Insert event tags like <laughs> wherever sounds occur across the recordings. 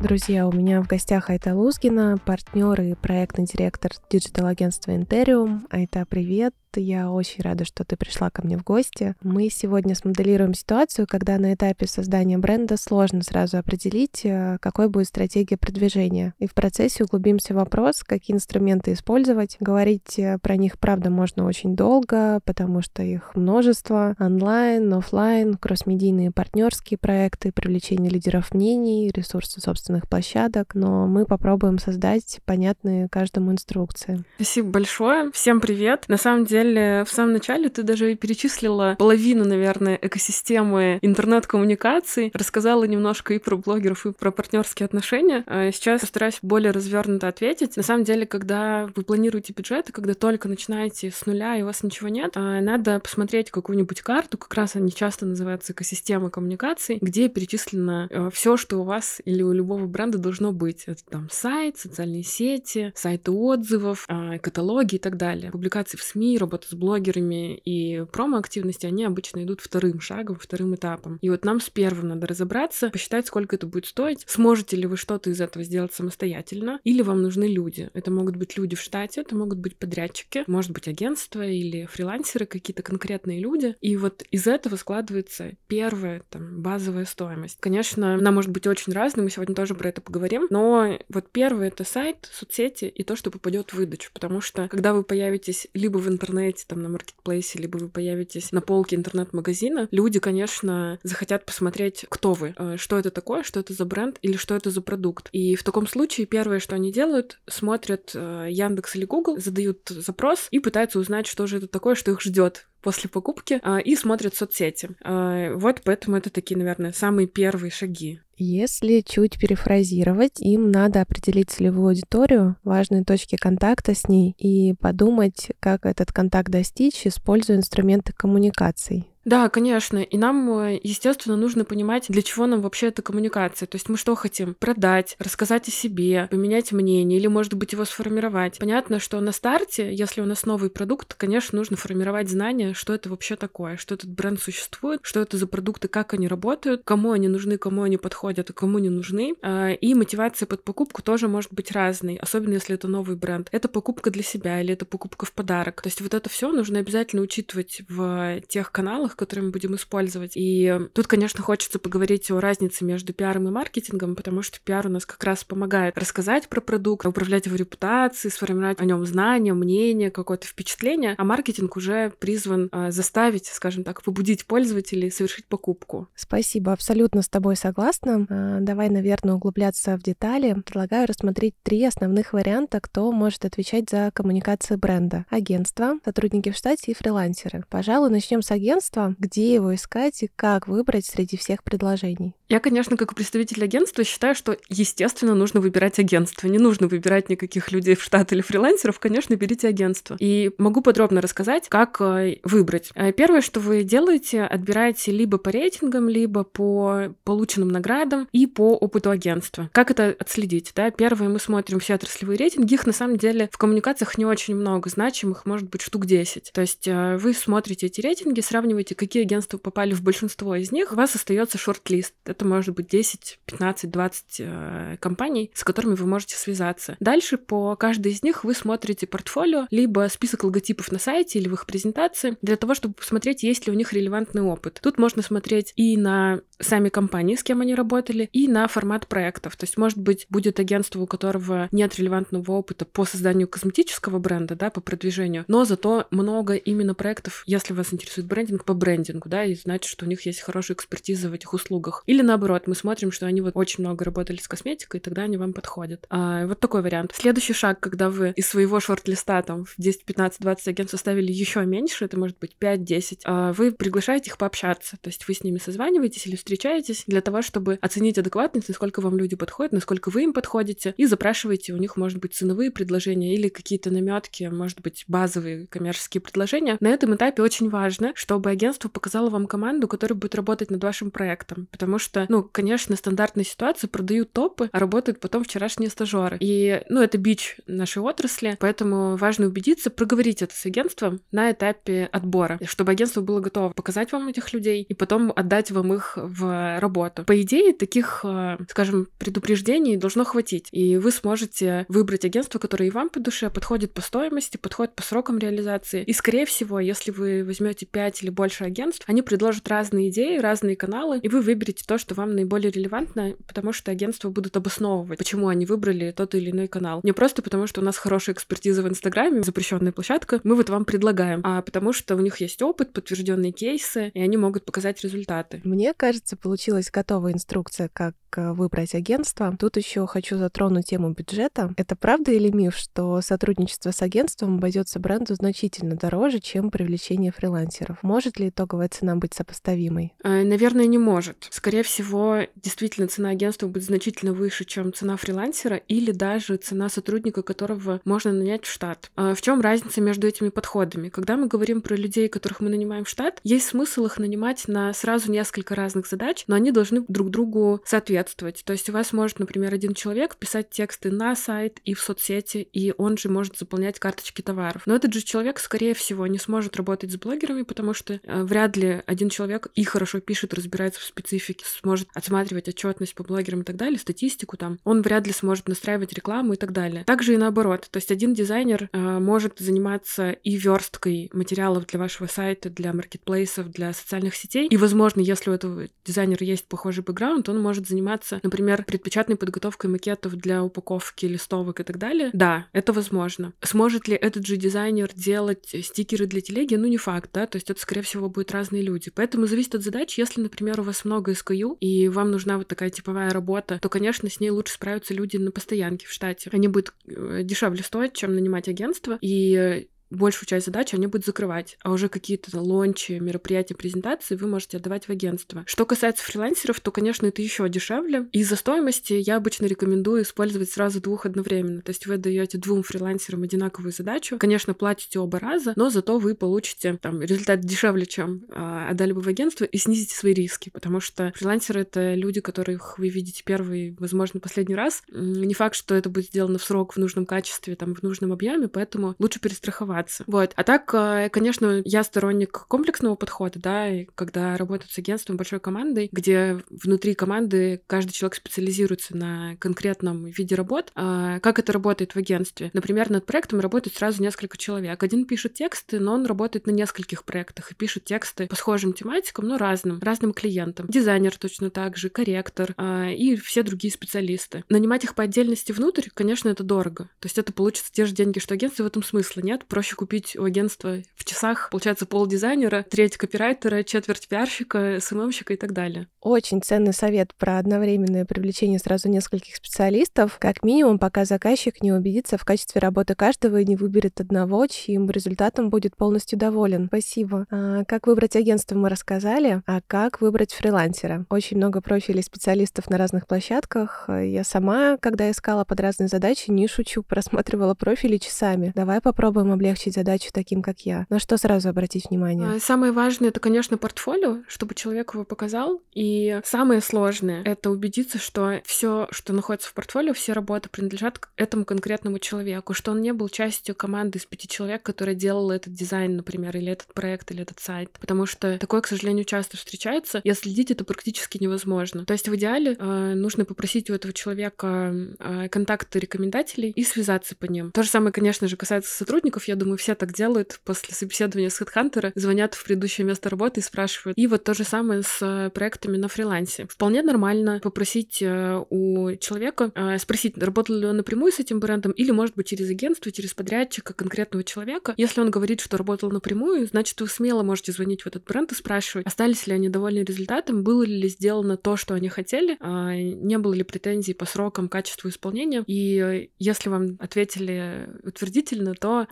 Друзья, у меня в гостях Айта Лузгина, партнер и проектный директор digital -агентства Interium. Айта, привет! Я очень рада, что ты пришла ко мне в гости. Мы сегодня смоделируем ситуацию, когда на этапе создания бренда сложно сразу определить, э, какой будет стратегия продвижения. И в процессе углубимся в вопрос, какие инструменты использовать. Говорить э, про них, правда, можно очень долго, потому что их множество. Онлайн, офлайн, кроссмедийные партнерские проекты, привлечение лидеров мнений, ресурсы собственных площадок. Но мы попробуем создать понятные каждому инструкции. Спасибо большое. Всем привет. На самом деле деле, в самом начале ты даже перечислила половину, наверное, экосистемы интернет-коммуникаций, рассказала немножко и про блогеров, и про партнерские отношения. А сейчас постараюсь более развернуто ответить. На самом деле, когда вы планируете бюджеты, когда только начинаете с нуля и у вас ничего нет, а, надо посмотреть какую-нибудь карту, как раз они часто называются экосистемы коммуникаций, где перечислено э, все, что у вас или у любого бренда должно быть. Это там сайт, социальные сети, сайты отзывов, а, каталоги и так далее. Публикации в СМИ, работа с блогерами и промо-активности, они обычно идут вторым шагом, вторым этапом. И вот нам с первым надо разобраться, посчитать, сколько это будет стоить, сможете ли вы что-то из этого сделать самостоятельно, или вам нужны люди. Это могут быть люди в штате, это могут быть подрядчики, может быть агентство или фрилансеры, какие-то конкретные люди. И вот из этого складывается первая там базовая стоимость. Конечно, она может быть очень разной, мы сегодня тоже про это поговорим, но вот первый это сайт, соцсети и то, что попадет в выдачу, потому что когда вы появитесь либо в интернете, интернете, там на маркетплейсе, либо вы появитесь на полке интернет-магазина, люди, конечно, захотят посмотреть, кто вы, э, что это такое, что это за бренд или что это за продукт. И в таком случае первое, что они делают, смотрят э, Яндекс или Google, задают запрос и пытаются узнать, что же это такое, что их ждет после покупки а, и смотрят соцсети. Вот поэтому это такие, наверное, самые первые шаги. Если чуть перефразировать, им надо определить целевую аудиторию, важные точки контакта с ней и подумать, как этот контакт достичь, используя инструменты коммуникаций. Да, конечно. И нам, э, естественно, нужно понимать, для чего нам вообще эта коммуникация. То есть мы что хотим? Продать, рассказать о себе, поменять мнение или, может быть, его сформировать. Понятно, что на старте, если у нас новый продукт, конечно, нужно формировать знания, что это вообще такое, что этот бренд существует, что это за продукты, как они работают, кому они нужны, кому они подходят, а кому не нужны. А, и мотивация под покупку тоже может быть разной, особенно если это новый бренд. Это покупка для себя или это покупка в подарок. То есть вот это все нужно обязательно учитывать в тех каналах, которые мы будем использовать. И тут, конечно, хочется поговорить о разнице между пиаром и маркетингом, потому что пиар у нас как раз помогает рассказать про продукт, управлять его репутацией, сформировать о нем знания, мнение, какое-то впечатление, а маркетинг уже призван э, заставить, скажем так, побудить пользователей совершить покупку. Спасибо, абсолютно с тобой согласна. Э, давай, наверное, углубляться в детали. Предлагаю рассмотреть три основных варианта, кто может отвечать за коммуникацию бренда. Агентство, сотрудники в штате и фрилансеры. Пожалуй, начнем с агентства где его искать и как выбрать среди всех предложений? Я, конечно, как представитель агентства считаю, что, естественно, нужно выбирать агентство. Не нужно выбирать никаких людей в штат или фрилансеров, конечно, берите агентство. И могу подробно рассказать, как э, выбрать. Э, первое, что вы делаете, отбираете либо по рейтингам, либо по полученным наградам и по опыту агентства. Как это отследить? Да? Первое, мы смотрим все отраслевые рейтинги. Их, на самом деле, в коммуникациях не очень много. Значимых может быть штук 10. То есть э, вы смотрите эти рейтинги, сравниваете, какие агентства попали в большинство из них, у вас остается шорт-лист это может быть 10, 15, 20 э, компаний, с которыми вы можете связаться. Дальше по каждой из них вы смотрите портфолио, либо список логотипов на сайте или в их презентации, для того, чтобы посмотреть, есть ли у них релевантный опыт. Тут можно смотреть и на сами компании, с кем они работали, и на формат проектов. То есть, может быть, будет агентство, у которого нет релевантного опыта по созданию косметического бренда, да, по продвижению, но зато много именно проектов, если вас интересует брендинг, по брендингу, да, и значит, что у них есть хорошая экспертиза в этих услугах. Или наоборот, мы смотрим, что они вот очень много работали с косметикой, и тогда они вам подходят. А, вот такой вариант. Следующий шаг, когда вы из своего шорт-листа там в 10, 15, 20 агентств составили еще меньше, это может быть 5-10, а вы приглашаете их пообщаться. То есть вы с ними созваниваетесь или встречаетесь для того, чтобы оценить адекватность, насколько вам люди подходят, насколько вы им подходите, и запрашиваете у них, может быть, ценовые предложения или какие-то наметки, может быть, базовые коммерческие предложения. На этом этапе очень важно, чтобы агентство показало вам команду, которая будет работать над вашим проектом, потому что ну, конечно, стандартная ситуация, продают топы, а работают потом вчерашние стажеры. И, ну, это бич нашей отрасли, поэтому важно убедиться, проговорить это с агентством на этапе отбора, чтобы агентство было готово показать вам этих людей и потом отдать вам их в в работу. По идее, таких, э, скажем, предупреждений должно хватить, и вы сможете выбрать агентство, которое и вам по душе, подходит по стоимости, подходит по срокам реализации. И, скорее всего, если вы возьмете 5 или больше агентств, они предложат разные идеи, разные каналы, и вы выберете то, что вам наиболее релевантно, потому что агентства будут обосновывать, почему они выбрали тот или иной канал. Не просто потому, что у нас хорошая экспертиза в Инстаграме, запрещенная площадка, мы вот вам предлагаем, а потому что у них есть опыт, подтвержденные кейсы, и они могут показать результаты. Мне кажется, получилась готовая инструкция, как э, выбрать агентство. Тут еще хочу затронуть тему бюджета. Это правда или миф, что сотрудничество с агентством обойдется бренду значительно дороже, чем привлечение фрилансеров? Может ли итоговая цена быть сопоставимой? Э, наверное, не может. Скорее всего, действительно цена агентства будет значительно выше, чем цена фрилансера или даже цена сотрудника, которого можно нанять в штат. А в чем разница между этими подходами? Когда мы говорим про людей, которых мы нанимаем в штат, есть смысл их нанимать на сразу несколько разных задач, но они должны друг другу соответствовать. То есть у вас может, например, один человек писать тексты на сайт и в соцсети, и он же может заполнять карточки товаров. Но этот же человек, скорее всего, не сможет работать с блогерами, потому что э, вряд ли один человек и хорошо пишет, разбирается в специфике, сможет отсматривать отчетность по блогерам и так далее, статистику там. Он вряд ли сможет настраивать рекламу и так далее. Также и наоборот. То есть один дизайнер э, может заниматься и версткой материалов для вашего сайта, для маркетплейсов, для социальных сетей. И, возможно, если у этого дизайнера есть похожий бэкграунд, он может заниматься, например, предпечатной подготовкой макетов для упаковки листовок и так далее. Да, это возможно. Сможет ли этот же дизайнер делать стикеры для телеги? Ну, не факт, да, то есть это, скорее всего, будут разные люди. Поэтому зависит от задач. Если, например, у вас много SKU, и вам нужна вот такая типовая работа, то, конечно, с ней лучше справятся люди на постоянке в штате. Они будут э, дешевле стоить, чем нанимать агентство, и большую часть задач они будут закрывать, а уже какие-то лончи, мероприятия, презентации вы можете отдавать в агентство. Что касается фрилансеров, то, конечно, это еще дешевле. Из-за стоимости я обычно рекомендую использовать сразу двух одновременно. То есть вы даете двум фрилансерам одинаковую задачу. Конечно, платите оба раза, но зато вы получите там результат дешевле, чем а, отдали бы в агентство, и снизите свои риски, потому что фрилансеры — это люди, которых вы видите первый, возможно, последний раз. Не факт, что это будет сделано в срок, в нужном качестве, там, в нужном объеме, поэтому лучше перестраховать развиваться. Вот. А так, э, конечно, я сторонник комплексного подхода, да, и когда работают с агентством большой командой, где внутри команды каждый человек специализируется на конкретном виде работ. А как это работает в агентстве? Например, над проектом работает сразу несколько человек. Один пишет тексты, но он работает на нескольких проектах и пишет тексты по схожим тематикам, но разным, разным клиентам. Дизайнер точно так же, корректор а, и все другие специалисты. Нанимать их по отдельности внутрь, конечно, это дорого. То есть это получится те же деньги, что агентство, в этом смысла нет. Проще проще купить у агентства в часах, получается, пол дизайнера, треть копирайтера, четверть пиарщика, СММщика и так далее. Очень ценный совет про одновременное привлечение сразу нескольких специалистов, как минимум, пока заказчик не убедится в качестве работы каждого и не выберет одного, чьим результатом будет полностью доволен. Спасибо. А, как выбрать агентство мы рассказали, а как выбрать фрилансера? Очень много профилей специалистов на разных площадках. Я сама, когда искала под разные задачи, не шучу, просматривала профили часами. Давай попробуем облегчить облегчить задачу таким, как я? На что сразу обратить внимание? А, самое важное — это, конечно, портфолио, чтобы человек его показал. И самое сложное — это убедиться, что все, что находится в портфолио, все работы принадлежат этому конкретному человеку, что он не был частью команды из пяти человек, которая делала этот дизайн, например, или этот проект, или этот сайт. Потому что такое, к сожалению, часто встречается, и следить это практически невозможно. То есть в идеале э, нужно попросить у этого человека э, контакты рекомендателей и связаться по ним. То же самое, конечно же, касается сотрудников. Я думаю, думаю, все так делают после собеседования с HeadHunter, звонят в предыдущее место работы и спрашивают. И вот то же самое с э, проектами на фрилансе. Вполне нормально попросить э, у человека, э, спросить, работал ли он напрямую с этим брендом, или, может быть, через агентство, через подрядчика конкретного человека. Если он говорит, что работал напрямую, значит, вы смело можете звонить в этот бренд и спрашивать, остались ли они довольны результатом, было ли сделано то, что они хотели, а, не было ли претензий по срокам, качеству исполнения. И если вам ответили утвердительно, то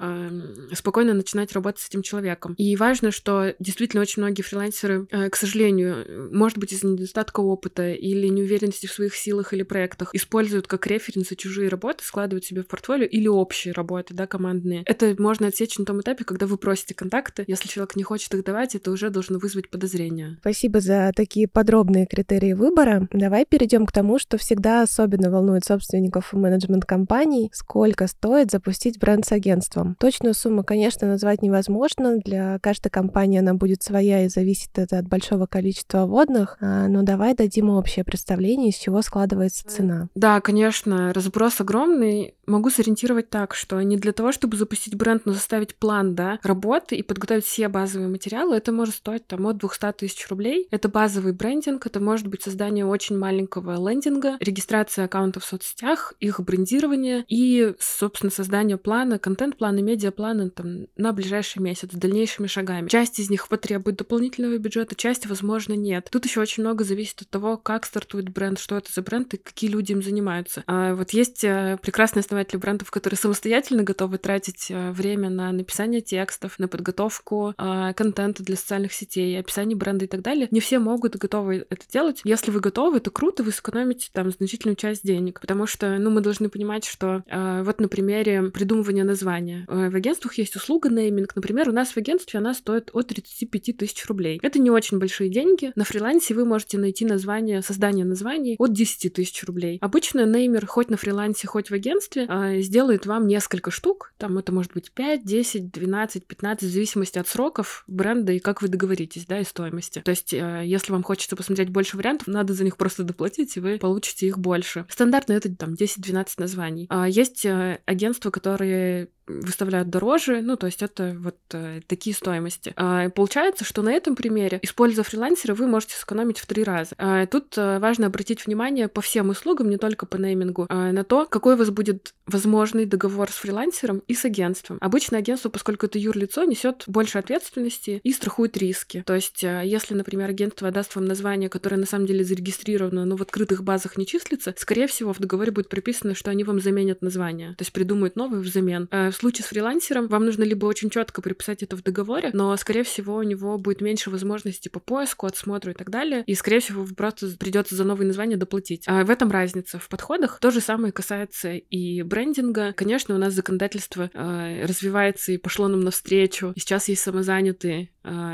спокойно начинать работать с этим человеком. И важно, что действительно очень многие фрилансеры, э, к сожалению, может быть, из-за недостатка опыта или неуверенности в своих силах или проектах, используют как референсы чужие работы, складывают себе в портфолио или общие работы, да, командные. Это можно отсечь на том этапе, когда вы просите контакты. Если человек не хочет их давать, это уже должно вызвать подозрения. Спасибо за такие подробные критерии выбора. Давай перейдем к тому, что всегда особенно волнует собственников и менеджмент компаний. Сколько стоит запустить бренд с агентством? Точную сумму, конечно, назвать невозможно. Для каждой компании она будет своя и зависит это от большого количества водных. А, но давай дадим общее представление, из чего складывается цена. Да, конечно, разброс огромный. Могу сориентировать так, что не для того, чтобы запустить бренд, но заставить план да, работы и подготовить все базовые материалы, это может стоить там, от 200 тысяч рублей. Это базовый брендинг, это может быть создание очень маленького лендинга, регистрация аккаунтов в соцсетях, их брендирование и, собственно, создание плана, контент-плана, медиаплана там, на ближайший месяц с дальнейшими шагами. Часть из них потребует дополнительного бюджета, часть, возможно, нет. Тут еще очень много зависит от того, как стартует бренд, что это за бренд и какие люди им занимаются. А вот есть э, прекрасные основатели брендов, которые самостоятельно готовы тратить э, время на написание текстов, на подготовку э, контента для социальных сетей, описание бренда и так далее. Не все могут готовы это делать. Если вы готовы, то круто, вы сэкономите там значительную часть денег, потому что, ну, мы должны понимать, что вот на примере придумывания названия. В агентствах есть услуга нейминг. Например, у нас в агентстве она стоит от 35 тысяч рублей. Это не очень большие деньги. На фрилансе вы можете найти название, создание названий от 10 тысяч рублей. Обычно неймер хоть на фрилансе, хоть в агентстве э, сделает вам несколько штук. Там это может быть 5, 10, 12, 15, в зависимости от сроков бренда и как вы договоритесь, да, и стоимости. То есть, э, если вам хочется посмотреть больше вариантов, надо за них просто доплатить, и вы получите их больше. Стандартно это там 10-12 названий. А есть э, агентства, которые выставляют дороже, ну, то есть это вот э, такие стоимости. А, получается, что на этом примере, используя фрилансера, вы можете сэкономить в три раза. А, тут э, важно обратить внимание по всем услугам, не только по неймингу, а, на то, какой у вас будет возможный договор с фрилансером и с агентством. Обычно агентство, поскольку это юрлицо, несет больше ответственности и страхует риски. То есть, э, если, например, агентство даст вам название, которое на самом деле зарегистрировано, но в открытых базах не числится, скорее всего, в договоре будет прописано, что они вам заменят название, то есть придумают новое взамен. В случае с фрилансером вам нужно либо очень четко приписать это в договоре, но, скорее всего, у него будет меньше возможностей по поиску, отсмотру и так далее, и, скорее всего, просто придется за новые названия доплатить. А в этом разница в подходах. То же самое касается и брендинга. Конечно, у нас законодательство э, развивается и пошло нам навстречу. И сейчас есть самозанятые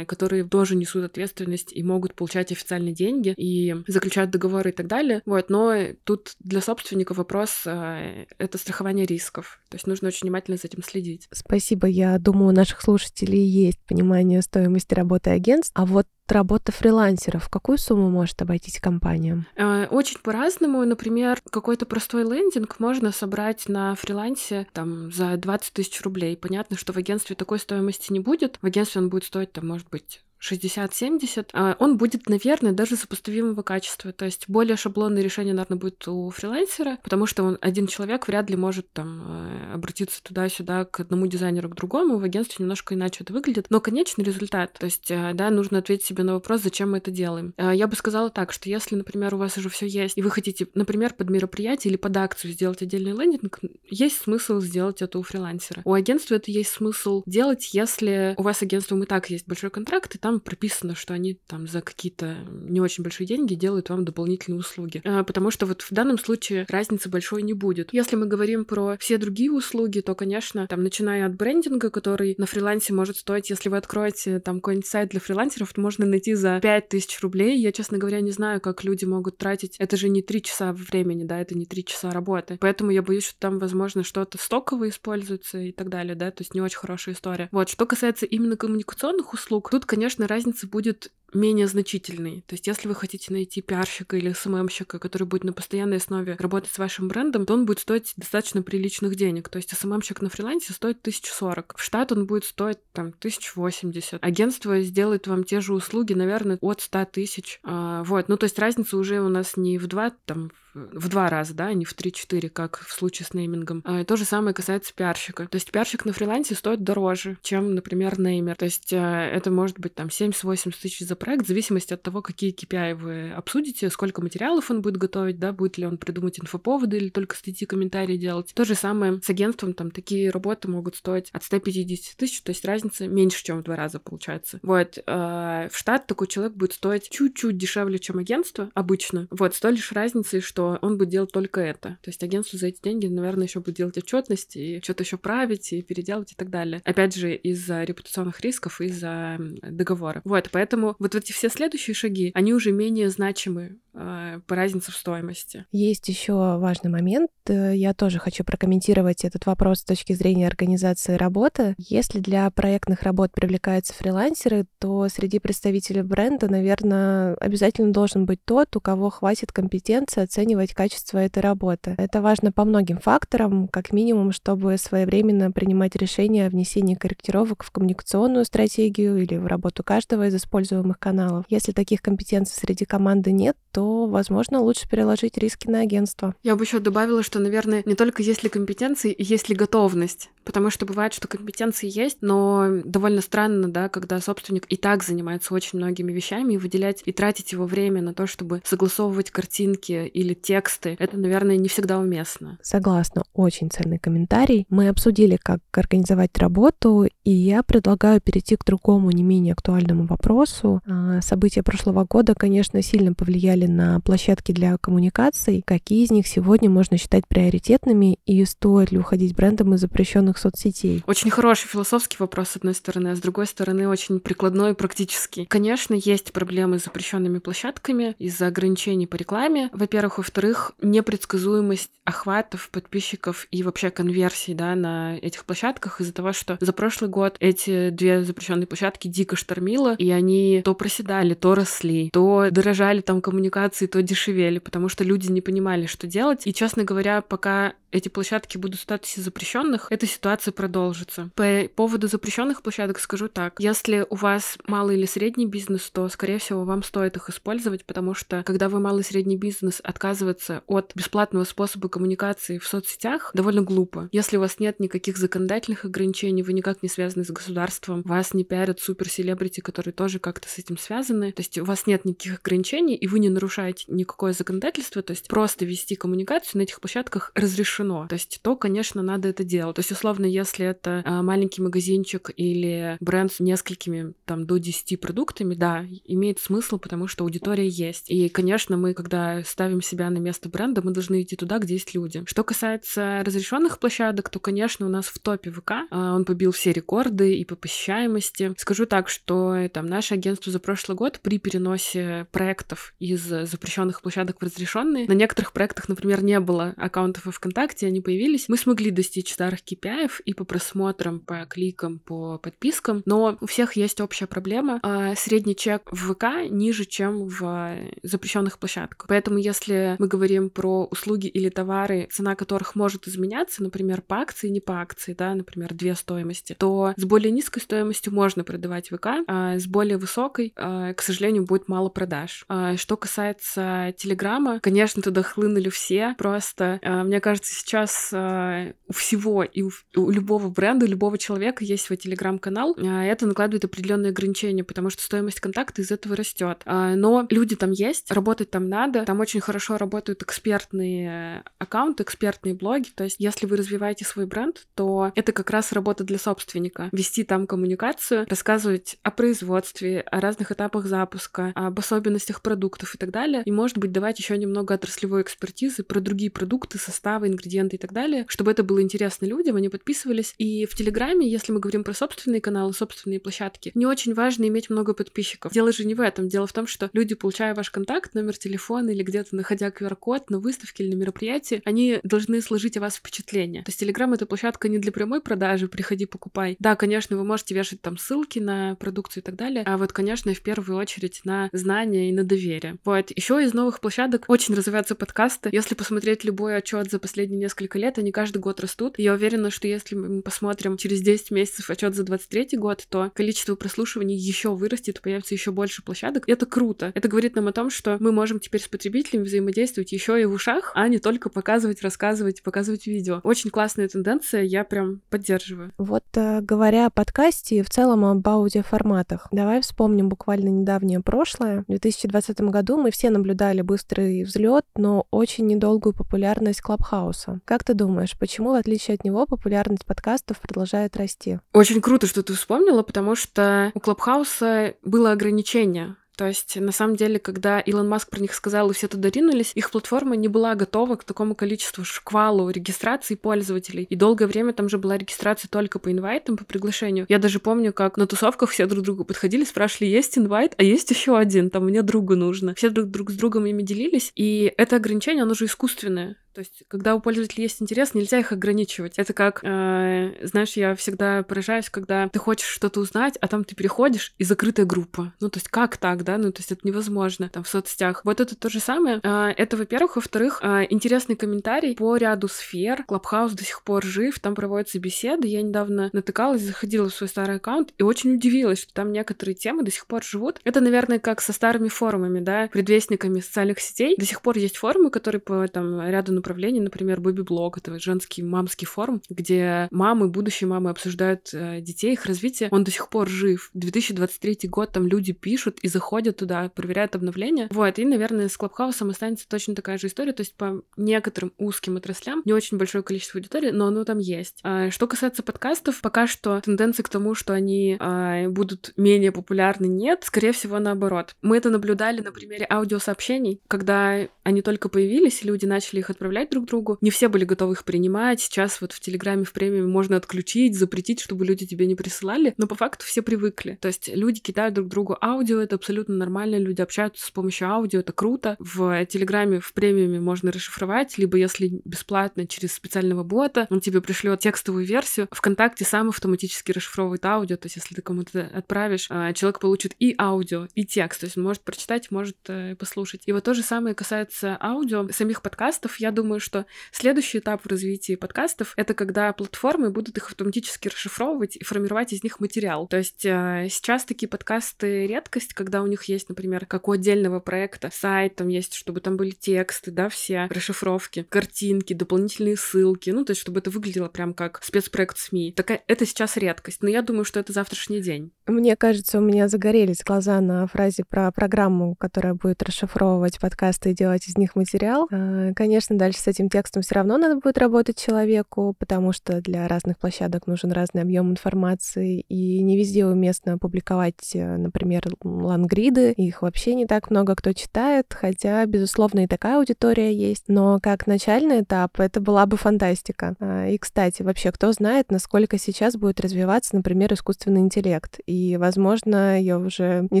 которые тоже несут ответственность и могут получать официальные деньги и заключают договоры и так далее. Вот, но тут для собственника вопрос а, — это страхование рисков. То есть нужно очень внимательно за этим следить. Спасибо. Я думаю, у наших слушателей есть понимание стоимости работы агентств. А вот работа фрилансеров, какую сумму может обойтись компания? А, очень по-разному. Например, какой-то простой лендинг можно собрать на фрилансе там за 20 тысяч рублей. Понятно, что в агентстве такой стоимости не будет. В агентстве он будет стоить это может быть 60-70, а, он будет, наверное, даже сопоставимого качества. То есть более шаблонное решение, наверное, будет у фрилансера, потому что он один человек вряд ли может там э, обратиться туда-сюда к одному дизайнеру, к другому. В агентстве немножко иначе это выглядит. Но конечный результат, то есть, э, да, нужно ответить себе на вопрос, зачем мы это делаем. Э, я бы сказала так, что если, например, у вас уже все есть, и вы хотите, например, под мероприятие или под акцию сделать отдельный лендинг, есть смысл сделать это у фрилансера. У агентства это есть смысл делать, если у вас агентством и так есть большой контракт, и там там прописано, что они там за какие-то не очень большие деньги делают вам дополнительные услуги. А, потому что вот в данном случае разницы большой не будет. Если мы говорим про все другие услуги, то, конечно, там, начиная от брендинга, который на фрилансе может стоить, если вы откроете там какой-нибудь сайт для фрилансеров, то можно найти за 5000 рублей. Я, честно говоря, не знаю, как люди могут тратить. Это же не 3 часа времени, да, это не 3 часа работы. Поэтому я боюсь, что там, возможно, что-то стоковое используется и так далее, да, то есть не очень хорошая история. Вот, что касается именно коммуникационных услуг, тут, конечно, конечно, разница будет менее значительный. То есть, если вы хотите найти пиарщика или СММщика, который будет на постоянной основе работать с вашим брендом, то он будет стоить достаточно приличных денег. То есть, СММщик на фрилансе стоит 1040. В штат он будет стоить там 1080. Агентство сделает вам те же услуги, наверное, от 100 тысяч. А, вот. Ну, то есть, разница уже у нас не в два, там, в два раза, да, а не в 3-4, как в случае с неймингом. А, то же самое касается пиарщика. То есть пиарщик на фрилансе стоит дороже, чем, например, неймер. То есть а, это может быть там 70-80 тысяч за проект, в зависимости от того, какие KPI вы обсудите, сколько материалов он будет готовить, да, будет ли он придумать инфоповоды или только статьи, комментарии делать. То же самое с агентством, там такие работы могут стоить от 150 тысяч, то есть разница меньше, чем в два раза получается. Вот. А, в штат такой человек будет стоить чуть-чуть дешевле, чем агентство обычно. Вот, с той лишь разницей, что что он будет делать только это. То есть агентство за эти деньги, наверное, еще будет делать отчетность и что-то еще править и переделать и так далее. Опять же, из-за репутационных рисков, из-за договора. Вот, поэтому вот эти все следующие шаги, они уже менее значимы по разнице в стоимости. Есть еще важный момент. Э, я тоже хочу прокомментировать этот вопрос с точки зрения организации работы. Если для проектных работ привлекаются фрилансеры, то среди представителей бренда, наверное, обязательно должен быть тот, у кого хватит компетенции оценивать качество этой работы. Это важно по многим факторам, как минимум, чтобы своевременно принимать решения о внесении корректировок в коммуникационную стратегию или в работу каждого из используемых каналов. Если таких компетенций среди команды нет, то, возможно, лучше переложить риски на агентство. Я бы еще добавила, что, наверное, не только есть ли компетенции, есть ли готовность. Потому что бывает, что компетенции есть, но довольно странно, да, когда собственник и так занимается очень многими вещами, и выделять и тратить его время на то, чтобы согласовывать картинки или тексты, это, наверное, не всегда уместно. Согласна, очень ценный комментарий. Мы обсудили, как организовать работу, и я предлагаю перейти к другому не менее актуальному вопросу. А, события прошлого года, конечно, сильно повлияли на площадки для коммуникаций. Какие из них сегодня можно считать приоритетными, и стоит ли уходить брендом из запрещенных соцсетей? Очень хороший философский вопрос, с одной стороны, а с другой стороны, очень прикладной и практический. Конечно, есть проблемы с запрещенными площадками из-за ограничений по рекламе, во-первых. Во-вторых, непредсказуемость охватов, подписчиков и вообще конверсий да, на этих площадках из-за того, что за прошлый год эти две запрещенные площадки дико штормило, и они то проседали, то росли, то дорожали там коммуникации, то дешевели, потому что люди не понимали, что делать. И, честно говоря, пока эти площадки будут в статусе запрещенных, эта ситуация продолжится. По поводу запрещенных площадок скажу так. Если у вас малый или средний бизнес, то, скорее всего, вам стоит их использовать, потому что, когда вы малый и средний бизнес отказывается от бесплатного способа коммуникации в соцсетях, довольно глупо. Если у вас нет никаких законодательных ограничений, вы никак не связаны с государством, вас не пиарят супер-селебрити, которые тоже как-то с этим связаны, то есть у вас нет никаких ограничений, и вы не нарушаете никакое законодательство, то есть просто вести коммуникацию на этих площадках разрешено. То есть то, конечно, надо это делать. То есть, условно, если это а, маленький магазинчик или бренд с несколькими там до 10 продуктами, да, имеет смысл, потому что аудитория есть. И, конечно, мы, когда ставим себя на место бренда, мы должны идти туда, где есть люди. Что касается разрешенных площадок, то, конечно, у нас в топе ВК а, он побил все рекорды и по посещаемости. Скажу так, что э, там наше агентство за прошлый год при переносе проектов из запрещенных площадок в разрешенные, на некоторых проектах, например, не было аккаунтов в ВКонтакте, ВКонтакте они появились, мы смогли достичь старых KPI и по просмотрам, по кликам, по подпискам, но у всех есть общая проблема. А средний чек в ВК ниже, чем в запрещенных площадках. Поэтому если мы говорим про услуги или товары, цена которых может изменяться, например, по акции, не по акции, да, например, две стоимости, то с более низкой стоимостью можно продавать ВК, а с более высокой, а, к сожалению, будет мало продаж. А что касается Телеграма, конечно, туда хлынули все, просто, мне кажется, сейчас у всего и у, у любого бренда, у любого человека есть свой телеграм-канал. Э, это накладывает определенные ограничения, потому что стоимость контакта из этого растет. Э, но люди там есть, работать там надо. Там очень хорошо работают экспертные аккаунты, экспертные блоги. То есть, если вы развиваете свой бренд, то это как раз работа для собственника. Вести там коммуникацию, рассказывать о производстве, о разных этапах запуска, об особенностях продуктов и так далее. И, может быть, давать еще немного отраслевой экспертизы про другие продукты, составы, ингредиенты и так далее, чтобы это было интересно людям, они подписывались. И в Телеграме, если мы говорим про собственные каналы, собственные площадки, не очень важно иметь много подписчиков. Дело же не в этом. Дело в том, что люди, получая ваш контакт, номер телефона или где-то находя QR-код на выставке или на мероприятии, они должны сложить о вас впечатление. То есть Телеграм — это площадка не для прямой продажи, приходи, покупай. Да, конечно, вы можете вешать там ссылки на продукцию и так далее, а вот, конечно, в первую очередь на знания и на доверие. Вот. Еще из новых площадок очень развиваются подкасты. Если посмотреть любой отчет за последние несколько лет, они каждый год растут. Я уверена, что если мы посмотрим через 10 месяцев отчет за 23 год, то количество прослушиваний еще вырастет, появится еще больше площадок. И это круто. Это говорит нам о том, что мы можем теперь с потребителями взаимодействовать еще и в ушах, а не только показывать, рассказывать, показывать видео. Очень классная тенденция, я прям поддерживаю. Вот э, говоря о подкасте и в целом об аудиоформатах, давай вспомним буквально недавнее прошлое. В 2020 году мы все наблюдали быстрый взлет, но очень недолгую популярность Клабхауса. Как ты думаешь, почему, в отличие от него, популярность подкастов продолжает расти? Очень круто, что ты вспомнила, потому что у Клабхауса было ограничение То есть, на самом деле, когда Илон Маск про них сказал, и все туда ринулись, их платформа не была готова к такому количеству шквалу регистрации пользователей. И долгое время там же была регистрация только по инвайтам, по приглашению. Я даже помню, как на тусовках все друг другу подходили, спрашивали, есть инвайт, а есть еще один, там мне другу нужно. Все друг, друг с другом ими делились, и это ограничение, оно же искусственное. То есть, когда у пользователей есть интерес, нельзя их ограничивать. Это как, э, знаешь, я всегда поражаюсь, когда ты хочешь что-то узнать, а там ты переходишь и закрытая группа. Ну, то есть, как так, да? Ну, то есть, это невозможно там в соцсетях. Вот это то же самое. Э, это, во-первых. Во-вторых, э, интересный комментарий по ряду сфер. Clubhouse до сих пор жив, там проводятся беседы. Я недавно натыкалась, заходила в свой старый аккаунт и очень удивилась, что там некоторые темы до сих пор живут. Это, наверное, как со старыми форумами, да, предвестниками социальных сетей. До сих пор есть форумы, которые по там ряду направлений, например, BabyBlog, это женский мамский форум, где мамы, будущие мамы обсуждают э, детей, их развитие. Он до сих пор жив. 2023 год, там люди пишут и заходят туда, проверяют обновления. Вот, и, наверное, с Clubhouse ом останется точно такая же история, то есть по некоторым узким отраслям не очень большое количество аудитории, но оно там есть. А, что касается подкастов, пока что тенденции к тому, что они а, будут менее популярны, нет. Скорее всего, наоборот. Мы это наблюдали на примере аудиосообщений, когда они только появились, люди начали их отправлять отправлять друг другу. Не все были готовы их принимать. Сейчас вот в Телеграме, в премиуме можно отключить, запретить, чтобы люди тебе не присылали. Но по факту все привыкли. То есть люди кидают друг другу аудио, это абсолютно нормально. Люди общаются с помощью аудио, это круто. В Телеграме, в премиуме можно расшифровать, либо если бесплатно через специального бота, он тебе пришлет текстовую версию. Вконтакте сам автоматически расшифровывает аудио, то есть если ты кому-то отправишь, а, человек получит и аудио, и текст, то есть он может прочитать, может э, послушать. И вот то же самое касается аудио, самих подкастов. Я думаю, что следующий этап в развитии подкастов — это когда платформы будут их автоматически расшифровывать и формировать из них материал. То есть э, сейчас такие подкасты — редкость, когда у них есть, например, как у отдельного проекта сайт, там есть, чтобы там были тексты, да, все расшифровки, картинки, дополнительные ссылки, ну, то есть чтобы это выглядело прям как спецпроект СМИ. Такая, это сейчас редкость, но я думаю, что это завтрашний день. Мне кажется, у меня загорелись глаза на фразе про программу, которая будет расшифровывать подкасты и делать из них материал. А, конечно, дальше с этим текстом все равно надо будет работать человеку, потому что для разных площадок нужен разный объем информации, и не везде уместно публиковать, э, например, лангриды. Их вообще не так много кто читает, хотя, безусловно, и такая аудитория есть. Но как начальный этап это была бы фантастика. А, и, кстати, вообще, кто знает, насколько сейчас будет развиваться, например, искусственный интеллект. И, возможно, я уже не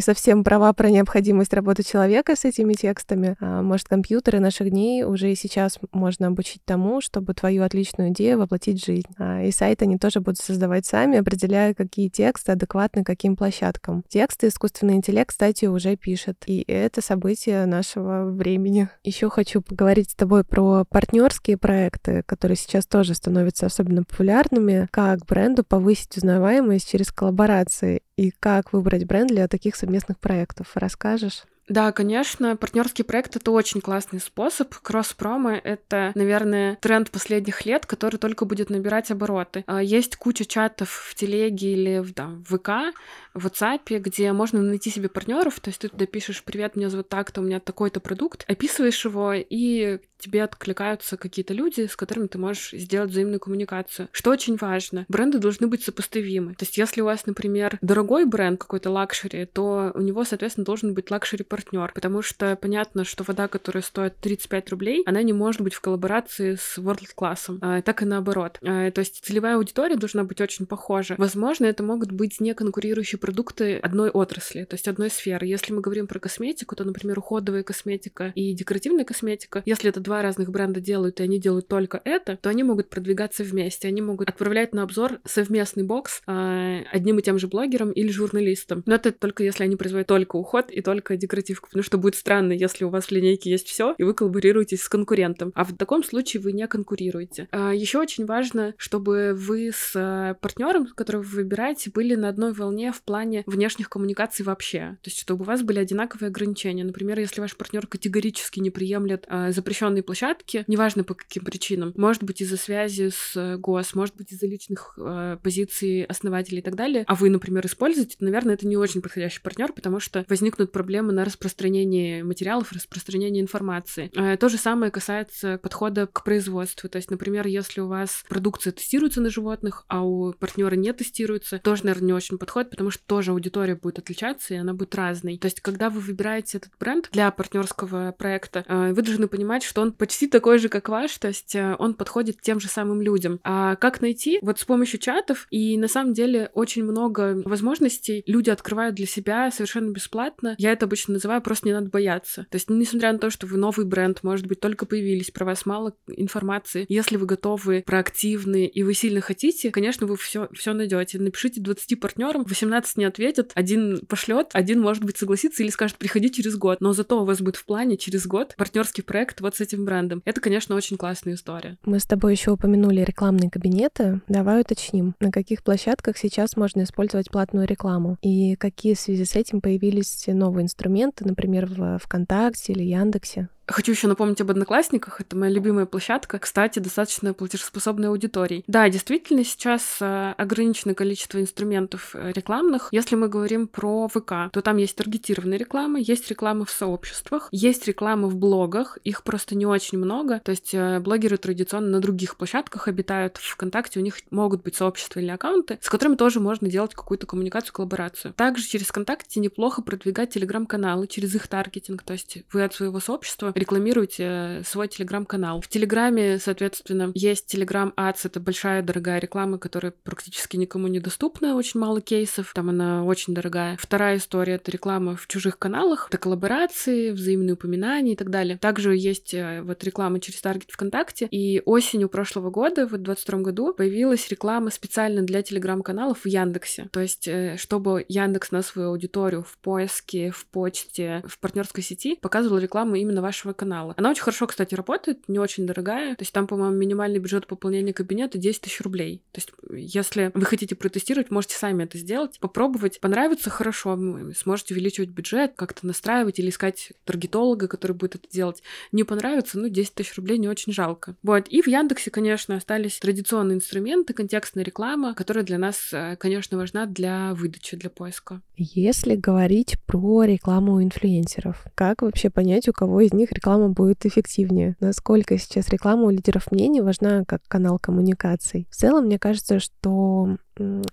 совсем права про необходимость работы человека с этими текстами. А, может, компьютеры наших дней уже и сейчас можно обучить тому, чтобы твою отличную идею воплотить в жизнь. А, и сайт они тоже будут создавать сами, определяя, какие тексты адекватны каким площадкам. Тексты искусственный интеллект, кстати, уже пишет. И это событие нашего времени. Еще хочу поговорить с тобой про партнерские проекты, которые сейчас тоже становятся особенно популярными. Как бренду повысить узнаваемость через коллаборации и как выбрать бренд для таких совместных проектов. Расскажешь? Да, конечно, партнерский проект это очень классный способ. Кросс-промо это, наверное, тренд последних лет, который только будет набирать обороты. А, есть куча чатов в телеге или в, да, ВК, в WhatsApp, где можно найти себе партнеров. То есть ты туда пишешь: Привет, меня зовут так-то, у меня такой-то продукт, описываешь его, и тебе откликаются какие-то люди, с которыми ты можешь сделать взаимную коммуникацию. Что очень важно, бренды должны быть сопоставимы. То есть, если у вас, например, дорогой бренд, какой-то luxury, то у него, соответственно, должен быть luxury партнер, потому что понятно, что вода, которая стоит 35 рублей, она не может быть в коллаборации с World классом, а, так и наоборот. А, то есть целевая аудитория должна быть очень похожа. Возможно, это могут быть не конкурирующие продукты одной отрасли, то есть одной сферы. Если мы говорим про косметику, то, например, уходовая косметика и декоративная косметика, если это два разных бренда делают, и они делают только это, то они могут продвигаться вместе, они могут отправлять на обзор совместный бокс э, одним и тем же блогером или журналистом. Но это только если они производят только уход и только декоративку, потому что будет странно, если у вас в линейке есть все, и вы коллаборируетесь с конкурентом. А в таком случае вы не конкурируете. Э, еще очень важно, чтобы вы с э, партнером, которого вы выбираете, были на одной волне в плане внешних коммуникаций вообще. То есть, чтобы у вас были одинаковые ограничения. Например, если ваш партнер категорически не приемлет э, запрещенные рекламной площадке, неважно по каким причинам, может быть из-за связи с э, ГОС, может быть из-за личных э, позиций основателей и так далее, а вы, например, используете, то, наверное, это не очень подходящий партнер, потому что возникнут проблемы на распространение материалов, распространение информации. Э, то же самое касается подхода к производству. То есть, например, если у вас продукция тестируется на животных, а у партнера не тестируется, тоже, наверное, не очень подходит, потому что тоже аудитория будет отличаться, и она будет разной. То есть, когда вы выбираете этот бренд для партнерского проекта, э, вы должны понимать, что он почти такой же, как ваш, то есть э, он подходит тем же самым людям. А как найти? Вот с помощью чатов, и на самом деле очень много возможностей люди открывают для себя совершенно бесплатно. Я это обычно называю просто не надо бояться. То есть, несмотря на то, что вы новый бренд, может быть, только появились, про вас мало информации, если вы готовы, проактивны и вы сильно хотите, конечно, вы все, все найдете. Напишите 20 партнерам, 18 не ответят, один пошлет, один, может быть, согласится или скажет, приходи через год. Но зато у вас будет в плане через год партнерский проект вот с этим брендом. Это, конечно, очень классная история. Мы с тобой еще упомянули рекламные кабинеты. Давай уточним, на каких площадках сейчас можно использовать платную рекламу и какие в связи с этим появились новые инструменты, например, в ВКонтакте или Яндексе. Хочу еще напомнить об Одноклассниках. Это моя любимая площадка. Кстати, достаточно платежеспособной аудитории. Да, действительно, сейчас э, ограниченное количество инструментов э, рекламных. Если мы говорим про ВК, то там есть таргетированная реклама, есть реклама в сообществах, есть реклама в блогах. Их просто не очень много. То есть э, блогеры традиционно на других площадках обитают. В ВКонтакте у них могут быть сообщества или аккаунты, с которыми тоже можно делать какую-то коммуникацию, коллаборацию. Также через ВКонтакте неплохо продвигать телеграм-каналы через их таргетинг. То есть вы от своего сообщества рекламируйте свой телеграм-канал. В Телеграме, соответственно, есть Телеграм Ads, это большая дорогая реклама, которая практически никому не доступна, очень мало кейсов, там она очень дорогая. Вторая история — это реклама в чужих каналах, это коллаборации, взаимные упоминания и так далее. Также есть э, вот реклама через Таргет ВКонтакте, и осенью прошлого года, в 2022 году, появилась реклама специально для телеграм-каналов в Яндексе. То есть, э, чтобы Яндекс на свою аудиторию в поиске, в почте, в партнерской сети показывал рекламу именно вашего нашего канала. Она очень хорошо, кстати, работает, не очень дорогая. То есть там, по-моему, минимальный бюджет пополнения кабинета 10 тысяч рублей. То есть если вы хотите протестировать, можете сами это сделать, попробовать. Понравится хорошо, сможете увеличивать бюджет, как-то настраивать или искать таргетолога, который будет это делать. Не понравится, ну, 10 тысяч рублей не очень жалко. Вот. И в Яндексе, конечно, остались традиционные инструменты, контекстная реклама, которая для нас, э, конечно, важна для выдачи, для поиска. Если говорить про рекламу инфлюенсеров, как вообще понять, у кого из них реклама будет эффективнее. Насколько сейчас реклама у лидеров мнений важна как канал коммуникаций. В целом, мне кажется, что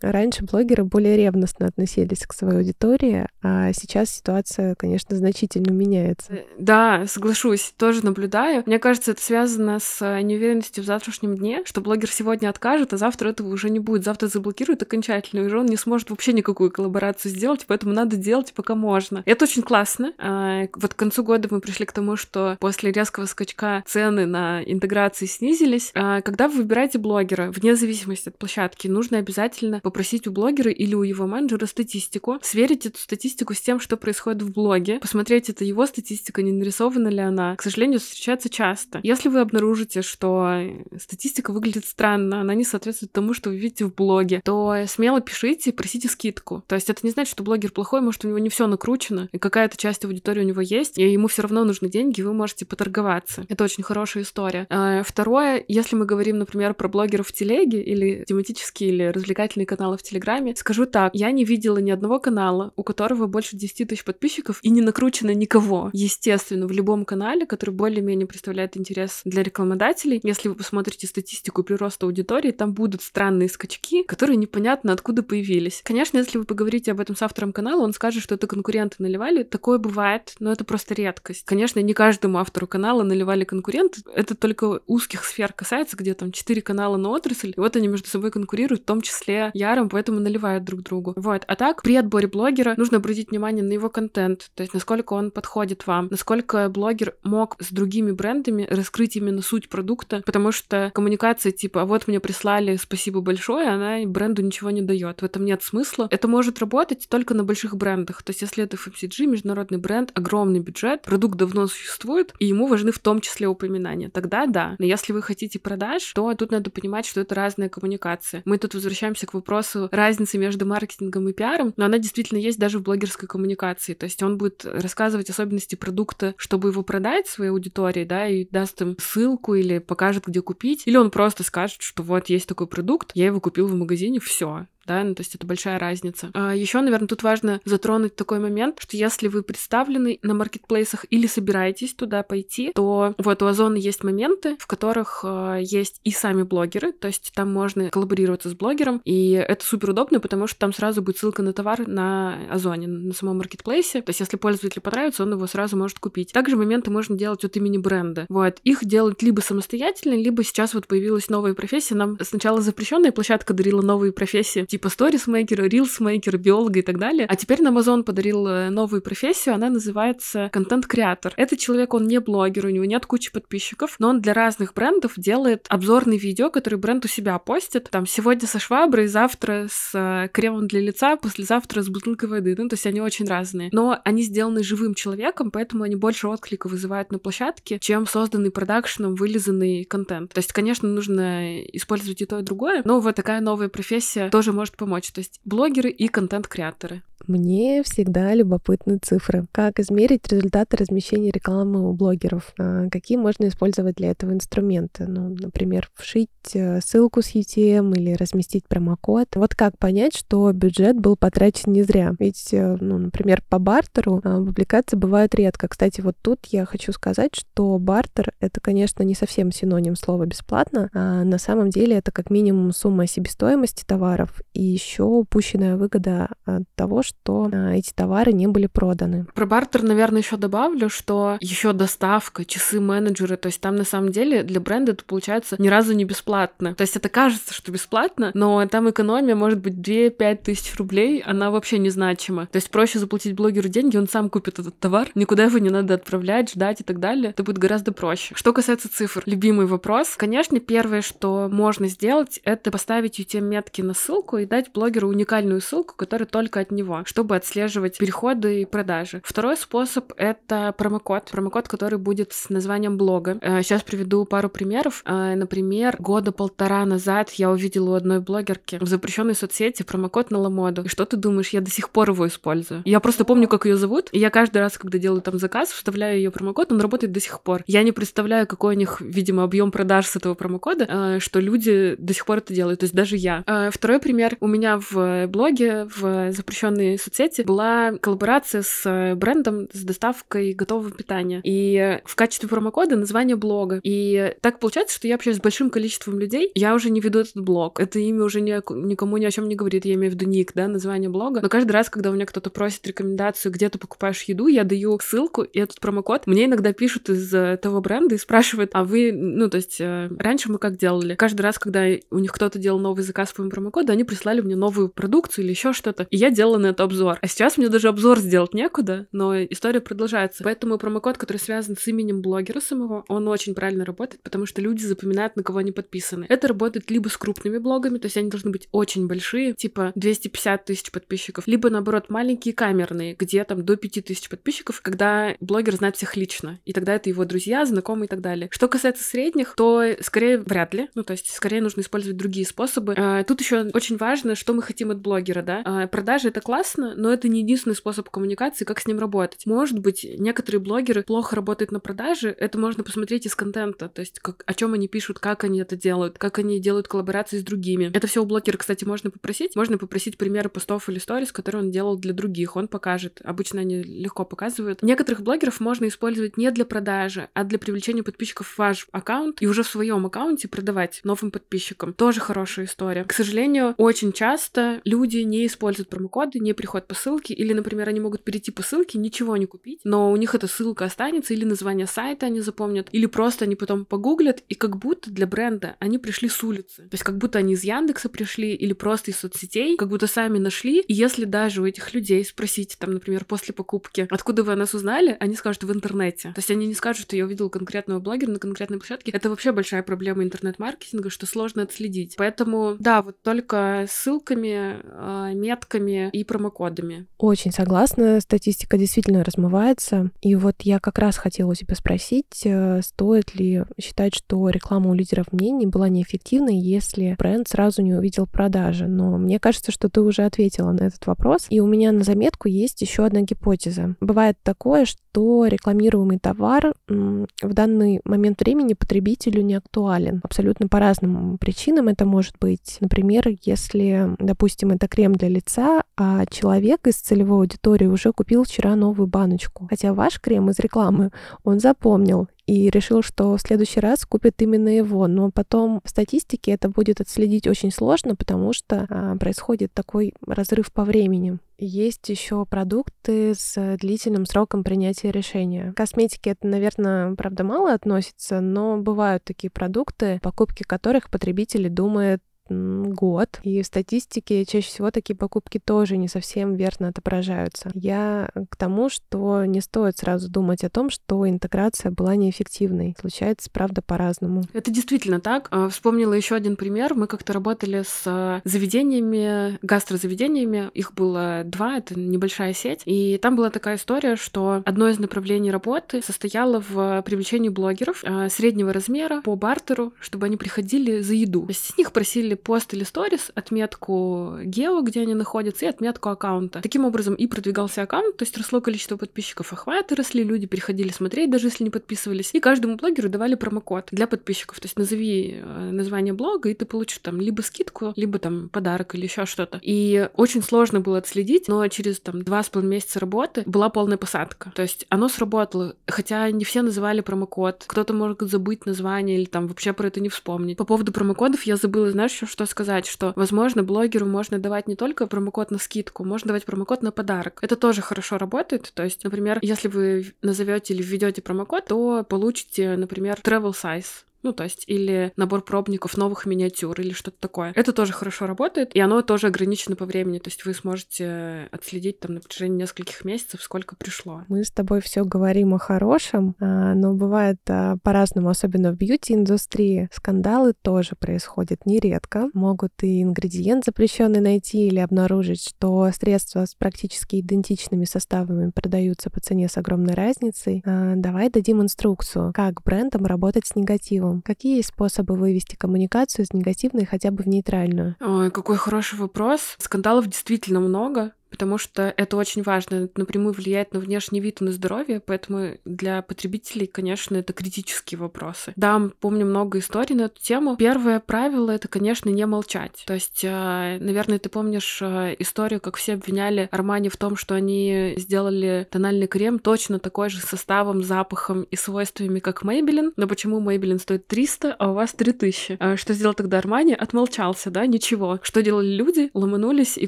раньше блогеры более ревностно относились к своей аудитории, а сейчас ситуация, конечно, значительно меняется. Э, да, соглашусь, тоже наблюдаю. Мне кажется, это связано с э, неуверенностью в завтрашнем дне, что блогер сегодня откажет, а завтра этого уже не будет. Завтра заблокирует окончательно, и он не сможет вообще никакую коллаборацию сделать, поэтому надо делать пока можно. Это очень классно. А, вот к концу года мы пришли к тому, что после резкого скачка цены на интеграции снизились. А, когда вы выбираете блогера, вне зависимости от площадки, нужно обязательно обязательно попросить у блогера или у его менеджера статистику, сверить эту статистику с тем, что происходит в блоге, посмотреть, это его статистика, не нарисована ли она. К сожалению, встречается часто. Если вы обнаружите, что статистика выглядит странно, она не соответствует тому, что вы видите в блоге, то смело пишите, просите скидку. То есть это не значит, что блогер плохой, может, у него не все накручено, и какая-то часть аудитории у него есть, и ему все равно нужны деньги, вы можете поторговаться. Это очень хорошая история. А, второе, если мы говорим, например, про блогеров в телеге или тематические или развлекательные развлекательные каналы в Телеграме. Скажу так, я не видела ни одного канала, у которого больше 10 тысяч подписчиков и не накручено никого. Естественно, в любом канале, который более-менее представляет интерес для рекламодателей, если вы посмотрите статистику прироста аудитории, там будут странные скачки, которые непонятно откуда появились. Конечно, если вы поговорите об этом с автором канала, он скажет, что это конкуренты наливали. Такое бывает, но это просто редкость. Конечно, не каждому автору канала наливали конкуренты. Это только узких сфер касается, где там 4 канала на отрасль, и вот они между собой конкурируют, в том числе ярым, поэтому наливают друг другу. Вот. А так, при отборе блогера нужно обратить внимание на его контент, то есть насколько он подходит вам, насколько блогер мог с другими брендами раскрыть именно суть продукта, потому что коммуникация типа «А «вот мне прислали, спасибо большое», она бренду ничего не дает. В этом нет смысла. Это может работать только на больших брендах. То есть если это FMCG, международный бренд, огромный бюджет, продукт давно существует, и ему важны в том числе упоминания. Тогда да. Но если вы хотите продаж, то тут надо понимать, что это разная коммуникация. Мы тут возвращаемся вернемся к вопросу разницы между маркетингом и пиаром, но она действительно есть даже в блогерской коммуникации. То есть он будет рассказывать особенности продукта, чтобы его продать своей аудитории, да, и даст им ссылку или покажет, где купить. Или он просто скажет, что вот есть такой продукт, я его купил в магазине, все да, ну, то есть это большая разница. А еще, наверное, тут важно затронуть такой момент, что если вы представлены на маркетплейсах или собираетесь туда пойти, то вот у Озона есть моменты, в которых э, есть и сами блогеры, то есть там можно коллаборироваться с блогером, и это супер удобно, потому что там сразу будет ссылка на товар на Озоне, на самом маркетплейсе, то есть если пользователю понравится, он его сразу может купить. Также моменты можно делать от имени бренда. Вот, их делают либо самостоятельно, либо сейчас вот появилась новая профессия. Нам сначала запрещенная площадка дарила новые профессии, типа сторисмейкера, рилсмейкера, биолога и так далее. А теперь Amazon подарил э, новую профессию, она называется контент-креатор. Этот человек, он не блогер, у него нет кучи подписчиков, но он для разных брендов делает обзорные видео, которые бренд у себя постит. Там сегодня со шваброй, завтра с э, кремом для лица, послезавтра с бутылкой воды. Ну, то есть они очень разные. Но они сделаны живым человеком, поэтому они больше отклика вызывают на площадке, чем созданный продакшеном вылизанный контент. То есть, конечно, нужно использовать и то, и другое, но вот такая новая профессия тоже может помочь. То есть блогеры и контент-креаторы. Мне всегда любопытны цифры. Как измерить результаты размещения рекламы у блогеров? А, какие можно использовать для этого инструменты? Ну, например, вшить э, ссылку с UTM или разместить промокод. Вот как понять, что бюджет был потрачен не зря? Ведь, э, ну, например, по бартеру а, публикации бывают редко. Кстати, вот тут я хочу сказать, что бартер — это, конечно, не совсем синоним слова «бесплатно», а на самом деле это как минимум сумма себестоимости товаров и еще упущенная выгода от того, что а, эти товары не были проданы. Про бартер, наверное, еще добавлю, что еще доставка, часы менеджеры, то есть там на самом деле для бренда это получается ни разу не бесплатно. То есть это кажется, что бесплатно, но там экономия может быть 2-5 тысяч рублей, она вообще незначима. То есть проще заплатить блогеру деньги, он сам купит этот товар, никуда его не надо отправлять, ждать и так далее. Это будет гораздо проще. Что касается цифр, любимый вопрос. Конечно, первое, что можно сделать, это поставить UTM-метки на ссылку и дать блогеру уникальную ссылку, которая только от него чтобы отслеживать переходы и продажи. Второй способ — это промокод. Промокод, который будет с названием блога. Сейчас э, приведу пару примеров. Э, например, года полтора назад я увидела у одной блогерки в запрещенной соцсети промокод на Ламоду. И что ты думаешь, я до сих пор его использую. Я просто помню, как ее зовут, и я каждый раз, когда делаю там заказ, вставляю ее промокод, он работает до сих пор. Я не представляю, какой у них, видимо, объем продаж с этого промокода, э, что люди до сих пор это делают, то есть даже я. Второй пример. У меня в блоге, в запрещенной соцсети была коллаборация с э, брендом с доставкой готового питания. И в качестве промокода название блога. И так получается, что я общаюсь с большим количеством людей. Я уже не веду этот блог. Это имя уже ни, никому ни о чем не говорит. Я имею в виду ник, да, название блога. Но каждый раз, когда у меня кто-то просит рекомендацию, где ты покупаешь еду, я даю ссылку и этот промокод. Мне иногда пишут из э, того бренда и спрашивают, а вы, ну, то есть э, раньше мы как делали? Каждый раз, когда у них кто-то делал новый заказ по моему промокоду, они прислали мне новую продукцию или еще что-то. И я делала на это обзор. А сейчас мне даже обзор сделать некуда, но история продолжается. Поэтому промокод, который связан с именем блогера самого, он очень правильно работает, потому что люди запоминают, на кого они подписаны. Это работает либо с крупными блогами, то есть они должны быть очень большие, типа 250 тысяч подписчиков, либо наоборот маленькие камерные, где там до 5000 подписчиков, когда блогер знает всех лично, и тогда это его друзья, знакомые и так далее. Что касается средних, то скорее вряд ли, ну то есть скорее нужно использовать другие способы. А, тут еще очень важно, что мы хотим от блогера, да. А, продажи это классно, но это не единственный способ коммуникации, как с ним работать. Может быть, некоторые блогеры плохо работают на продаже, это можно посмотреть из контента, то есть как, о чем они пишут, как они это делают, как они делают коллаборации с другими. Это все у блогера, кстати, можно попросить. Можно попросить примеры постов или сторис, которые он делал для других, он покажет. Обычно они легко показывают. Некоторых блогеров можно использовать не для продажи, а для привлечения подписчиков в ваш аккаунт и уже в своем аккаунте продавать новым подписчикам. Тоже хорошая история. К сожалению, очень часто люди не используют промокоды, не приходят по ссылке, или, например, они могут перейти по ссылке, ничего не купить, но у них эта ссылка останется, или название сайта они запомнят, или просто они потом погуглят, и как будто для бренда они пришли с улицы. То есть как будто они из Яндекса пришли, или просто из соцсетей, как будто сами нашли. И если даже у этих людей спросить, там, например, после покупки, откуда вы о нас узнали, они скажут в интернете. То есть они не скажут, что я увидел конкретного блогера на конкретной площадке. Это вообще большая проблема интернет-маркетинга, что сложно отследить. Поэтому, да, вот только ссылками, а, метками и промокодами промокодами. Очень согласна, статистика действительно размывается. И вот я как раз хотела у тебя спросить, э, стоит ли считать, что реклама у лидеров мнений была неэффективной, если бренд сразу не увидел продажи. Но мне кажется, что ты уже ответила на этот вопрос. И у меня на заметку есть еще одна гипотеза. Бывает такое, что рекламируемый товар в данный момент времени потребителю не актуален. Абсолютно по разным причинам это может быть. Например, если, допустим, это крем для лица, а человек из целевой аудитории уже купил вчера новую баночку. Хотя ваш крем из рекламы он запомнил и решил, что в следующий раз купит именно его. Но потом в статистике это будет отследить очень сложно, потому что а, происходит такой разрыв по времени. Есть еще продукты с длительным сроком принятия решения. К косметике это, наверное, правда мало относится, но бывают такие продукты, покупки которых потребители думают год. И в статистике чаще всего такие покупки тоже не совсем верно отображаются. Я к тому, что не стоит сразу думать о том, что интеграция была неэффективной. Случается, правда, по-разному. Это действительно так. А, вспомнила еще один пример. Мы как-то работали с а, заведениями, гастрозаведениями. Их было два, это небольшая сеть. И там была такая история, что одно из направлений работы состояло в привлечении блогеров а, среднего размера по бартеру, чтобы они приходили за еду. То есть с них просили пост или сторис, отметку гео, где они находятся, и отметку аккаунта. Таким образом и продвигался аккаунт, то есть росло количество подписчиков, охваты росли, люди переходили смотреть, даже если не подписывались. И каждому блогеру давали промокод для подписчиков. То есть назови э, название блога, и ты получишь там либо скидку, либо там подарок или еще что-то. И очень сложно было отследить, но через там два с половиной месяца работы была полная посадка. То есть оно сработало, хотя не все называли промокод. Кто-то может забыть название или там вообще про это не вспомнить. По поводу промокодов я забыла, знаешь, что сказать, что, возможно, блогеру можно давать не только промокод на скидку, можно давать промокод на подарок. Это тоже хорошо работает. То есть, например, если вы назовете или введете промокод, то получите, например, travel size ну, то есть, или набор пробников новых миниатюр, или что-то такое. Это тоже хорошо работает, и оно тоже ограничено по времени. То есть вы сможете отследить там на протяжении нескольких месяцев, сколько пришло. Мы с тобой все говорим о хорошем, а, но бывает а, по-разному, особенно в бьюти-индустрии. Скандалы тоже происходят нередко. Могут и ингредиент запрещенный найти или обнаружить, что средства с практически идентичными составами продаются по цене с огромной разницей. А, давай дадим инструкцию, как брендам работать с негативом негативом. Какие есть способы вывести коммуникацию из негативной хотя бы в нейтральную? Ой, какой хороший вопрос. Скандалов действительно много потому что это очень важно, это напрямую влияет на внешний вид и на здоровье, поэтому для потребителей, конечно, это критические вопросы. Да, помню много историй на эту тему. Первое правило — это, конечно, не молчать. То есть, э, наверное, ты помнишь э, историю, как все обвиняли Армани в том, что они сделали тональный крем точно такой же составом, запахом и свойствами, как Maybelline, но почему Maybelline стоит 300, а у вас 3000? А что сделал тогда Армани? Отмолчался, да, ничего. Что делали люди? Ломанулись и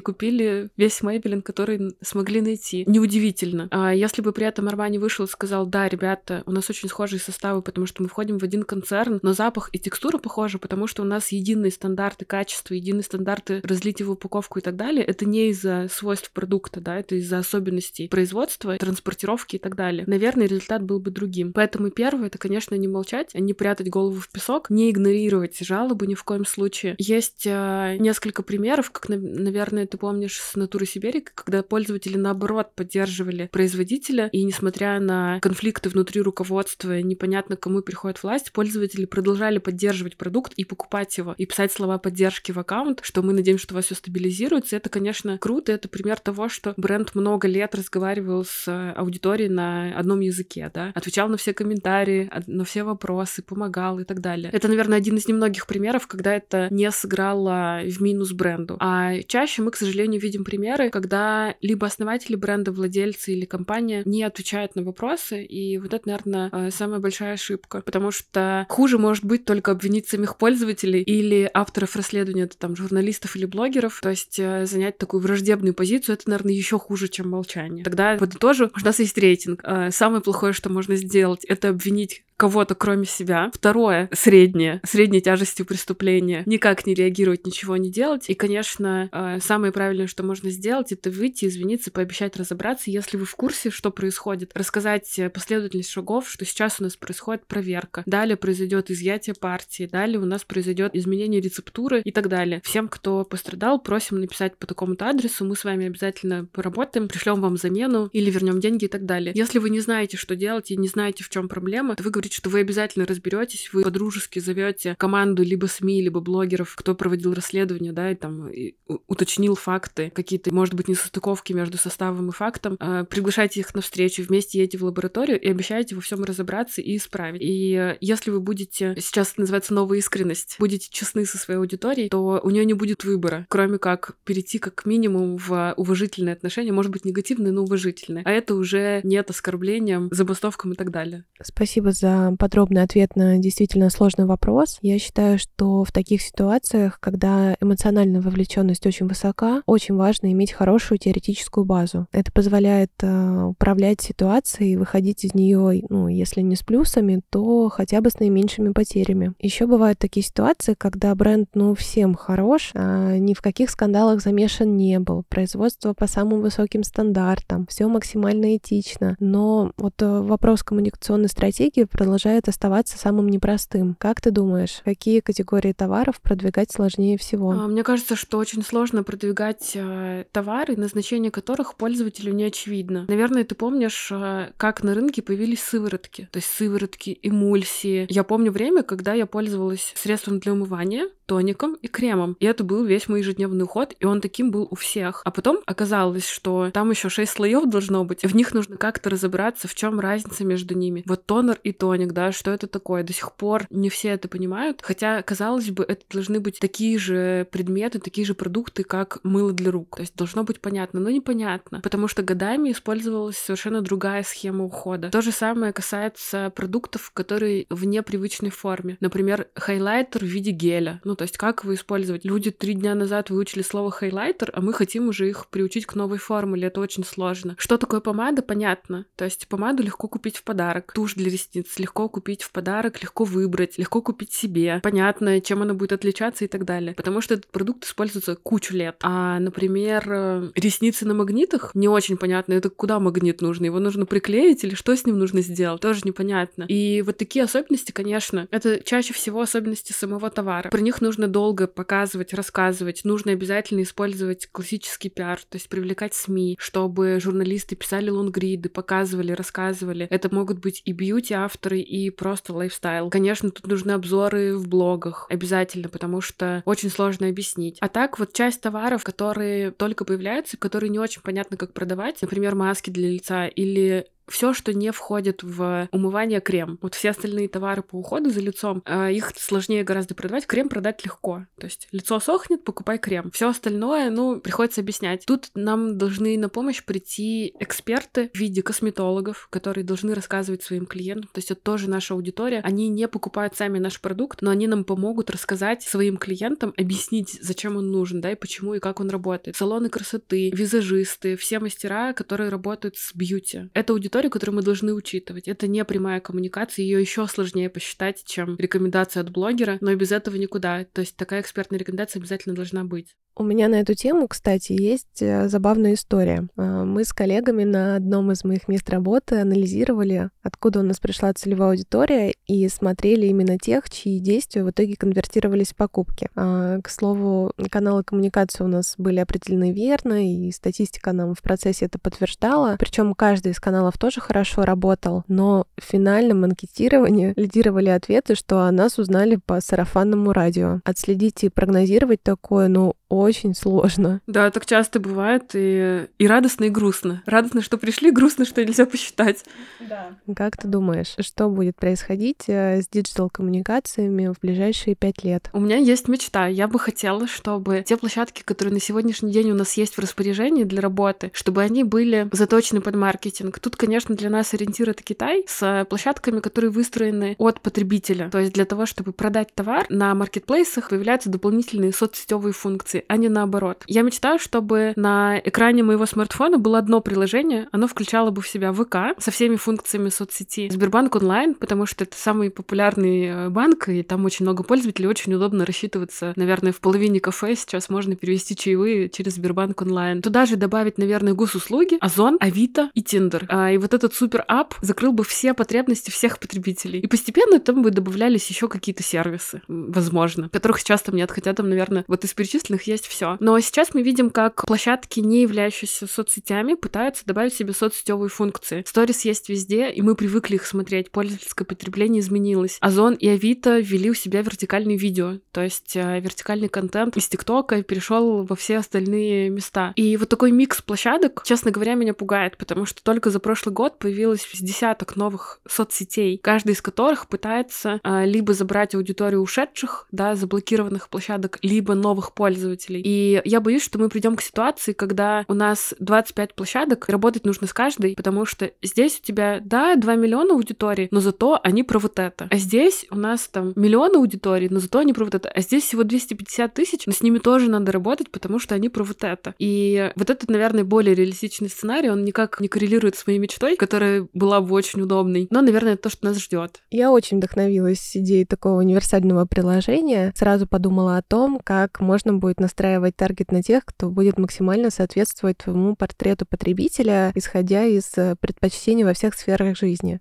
купили весь Maybelline Мейбелин, который смогли найти. Неудивительно. А если бы при этом Армани вышел и сказал, да, ребята, у нас очень схожие составы, потому что мы входим в один концерн, но запах и текстура похожи, потому что у нас единые стандарты качества, единые стандарты разлития в упаковку и так далее. Это не из-за свойств продукта, да, это из-за особенностей производства, транспортировки и так далее. Наверное, результат был бы другим. Поэтому первое, это, конечно, не молчать, не прятать голову в песок, не игнорировать жалобы ни в коем случае. Есть э, несколько примеров, как, наверное, ты помнишь с натуры Сибири, Америка, когда пользователи, наоборот, поддерживали производителя, и несмотря на конфликты внутри руководства, непонятно, кому приходит власть, пользователи продолжали поддерживать продукт и покупать его, и писать слова поддержки в аккаунт, что мы надеемся, что у вас все стабилизируется. Это, конечно, круто, это пример того, что бренд много лет разговаривал с аудиторией на одном языке, да, отвечал на все комментарии, на все вопросы, помогал и так далее. Это, наверное, один из немногих примеров, когда это не сыграло в минус бренду. А чаще мы, к сожалению, видим примеры, когда когда либо основатели бренда, владельцы или компания не отвечают на вопросы, и вот это, наверное, э, самая большая ошибка, потому что хуже может быть только обвинить самих пользователей или авторов расследования, это там журналистов или блогеров, то есть э, занять такую враждебную позицию, это, наверное, еще хуже, чем молчание. Тогда подытожу, у нас есть рейтинг. Э, самое плохое, что можно сделать, это обвинить кого-то, кроме себя. Второе, среднее, средней тяжестью преступления. Никак не реагировать, ничего не делать. И, конечно, э, самое правильное, что можно сделать, это выйти, извиниться, пообещать разобраться, если вы в курсе, что происходит. Рассказать э, последовательность шагов, что сейчас у нас происходит проверка. Далее произойдет изъятие партии. Далее у нас произойдет изменение рецептуры и так далее. Всем, кто пострадал, просим написать по такому-то адресу. Мы с вами обязательно поработаем, пришлем вам замену или вернем деньги и так далее. Если вы не знаете, что делать и не знаете, в чем проблема, то вы говорите, что вы обязательно разберетесь, вы подружески зовете команду либо СМИ, либо блогеров, кто проводил расследование, да, и там и уточнил факты, какие-то, может быть, несостыковки между составом и фактом, э, приглашайте их на встречу, вместе едете в лабораторию и обещаете во всем разобраться и исправить. И э, если вы будете, сейчас это называется новая искренность, будете честны со своей аудиторией, то у нее не будет выбора, кроме как перейти как минимум в уважительные отношения, может быть, негативные, но уважительные. А это уже нет оскорблением, забастовкам и так далее. Спасибо за подробный ответ на действительно сложный вопрос. Я считаю, что в таких ситуациях, когда эмоциональная вовлеченность очень высока, очень важно иметь хорошую теоретическую базу. Это позволяет э, управлять ситуацией, выходить из нее, ну, если не с плюсами, то хотя бы с наименьшими потерями. Еще бывают такие ситуации, когда бренд, ну, всем хорош, а ни в каких скандалах замешан не был, производство по самым высоким стандартам, все максимально этично, но вот э, вопрос коммуникационной стратегии продолжает оставаться самым непростым. Как ты думаешь, какие категории товаров продвигать сложнее всего? А, мне кажется, что очень сложно продвигать э, товары, назначение которых пользователю не очевидно. Наверное, ты помнишь, э, как на рынке появились сыворотки, то есть сыворотки, эмульсии. Я помню время, когда я пользовалась средством для умывания, тоником и кремом. И это был весь мой ежедневный уход, и он таким был у всех. А потом оказалось, что там еще шесть слоев должно быть, и в них нужно как-то разобраться, в чем разница между ними. Вот тонер и тоник, да, что это такое? До сих пор не все это понимают, хотя, казалось бы, это должны быть такие же предметы, такие же продукты, как мыло для рук. То есть должно быть понятно, но непонятно, потому что годами использовалась совершенно другая схема ухода. То же самое касается продуктов, которые в непривычной форме. Например, хайлайтер в виде геля. Ну, то есть как его использовать? Люди три дня назад выучили слово хайлайтер, а мы хотим уже их приучить к новой формуле. Это очень сложно. Что такое помада? Понятно. То есть помаду легко купить в подарок. Тушь для ресниц легко купить в подарок, легко выбрать, легко купить себе. Понятно, чем она будет отличаться и так далее. Потому что этот продукт используется кучу лет. А, например, э, ресницы на магнитах не очень понятно. Это куда магнит нужен? Его нужно приклеить или что с ним нужно сделать? Тоже непонятно. И вот такие особенности, конечно, это чаще всего особенности самого товара. Про них нужно нужно долго показывать, рассказывать, нужно обязательно использовать классический пиар, то есть привлекать СМИ, чтобы журналисты писали лонгриды, показывали, рассказывали. Это могут быть и бьюти-авторы, и просто лайфстайл. Конечно, тут нужны обзоры в блогах обязательно, потому что очень сложно объяснить. А так вот часть товаров, которые только появляются, которые не очень понятно, как продавать, например, маски для лица или все, что не входит в умывание крем. Вот все остальные товары по уходу за лицом, а, их сложнее гораздо продавать. Крем продать легко. То есть лицо сохнет, покупай крем. Все остальное, ну, приходится объяснять. Тут нам должны на помощь прийти эксперты в виде косметологов, которые должны рассказывать своим клиентам. То есть это тоже наша аудитория. Они не покупают сами наш продукт, но они нам помогут рассказать своим клиентам, объяснить, зачем он нужен, да, и почему, и как он работает. Салоны красоты, визажисты, все мастера, которые работают с бьюти. Это аудитория историю, которую мы должны учитывать. Это не прямая коммуникация, ее еще сложнее посчитать, чем рекомендация от блогера, но без этого никуда. То есть такая экспертная рекомендация обязательно должна быть. У меня на эту тему, кстати, есть э, забавная история. А, мы с коллегами на одном из моих мест работы анализировали, откуда у нас пришла целевая аудитория, и смотрели именно тех, чьи действия в итоге конвертировались в покупки. А, к слову, каналы коммуникации у нас были определены верно, и статистика нам в процессе это подтверждала. Причем каждый из каналов тоже хорошо работал, но в финальном анкетировании лидировали ответы, что о нас узнали по сарафанному радио. Отследить и прогнозировать такое, ну, очень сложно. Да, так часто бывает, и, и радостно, и грустно. Радостно, что пришли, грустно, что нельзя посчитать. Да. Как ты думаешь, что будет происходить э, с диджитал-коммуникациями в ближайшие пять лет? У меня есть мечта. Я бы хотела, чтобы те площадки, которые на сегодняшний день у нас есть в распоряжении для работы, чтобы они были заточены под маркетинг. Тут, конечно, для нас ориентир это Китай с площадками, которые выстроены от потребителя. То есть для того, чтобы продать товар, на маркетплейсах появляются дополнительные соцсетевые функции функции, а не наоборот. Я мечтаю, чтобы на экране моего смартфона было одно приложение, оно включало бы в себя ВК со всеми функциями соцсети, Сбербанк онлайн, потому что это самый популярный э, банк, и там очень много пользователей, очень удобно рассчитываться. Наверное, в половине кафе сейчас можно перевести чаевые через Сбербанк онлайн. Туда же добавить, наверное, госуслуги, Озон, Авито и Тиндер. А, и вот этот супер ап закрыл бы все потребности всех потребителей. И постепенно там бы добавлялись еще какие-то сервисы, возможно, которых сейчас там нет, хотя там, наверное, вот из перечисленных есть все. Но сейчас мы видим, как площадки, не являющиеся соцсетями, пытаются добавить себе соцсетевые функции. Сторис есть везде, и мы привыкли их смотреть. Пользовательское потребление изменилось. Озон и Авито ввели у себя вертикальные видео, то есть э, вертикальный контент из ТикТока перешел во все остальные места. И вот такой микс площадок, честно говоря, меня пугает, потому что только за прошлый год появилось десяток новых соцсетей, каждый из которых пытается э, либо забрать аудиторию ушедших, да, заблокированных площадок, либо новых пользователей. И я боюсь, что мы придем к ситуации, когда у нас 25 площадок, работать нужно с каждой, потому что здесь у тебя, да, 2 миллиона аудитории, но зато они про вот это. А здесь у нас там миллион аудитории, но зато они про вот это. А здесь всего 250 тысяч, но с ними тоже надо работать, потому что они про вот это. И вот этот, наверное, более реалистичный сценарий, он никак не коррелирует с моей мечтой, которая была бы очень удобной. Но, наверное, это то, что нас ждет. Я очень вдохновилась идеей такого универсального приложения. Сразу подумала о том, как можно будет настраивать таргет на тех, кто будет максимально соответствовать твоему портрету потребителя, исходя из э, предпочтений во всех сферах жизни.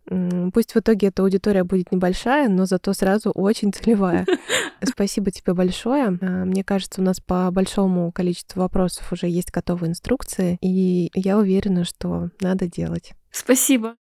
Пусть в итоге эта аудитория будет небольшая, но зато сразу очень целевая. <laughs> Спасибо тебе большое. А, мне кажется, у нас по большому количеству вопросов уже есть готовые инструкции, и я уверена, что надо делать. Спасибо.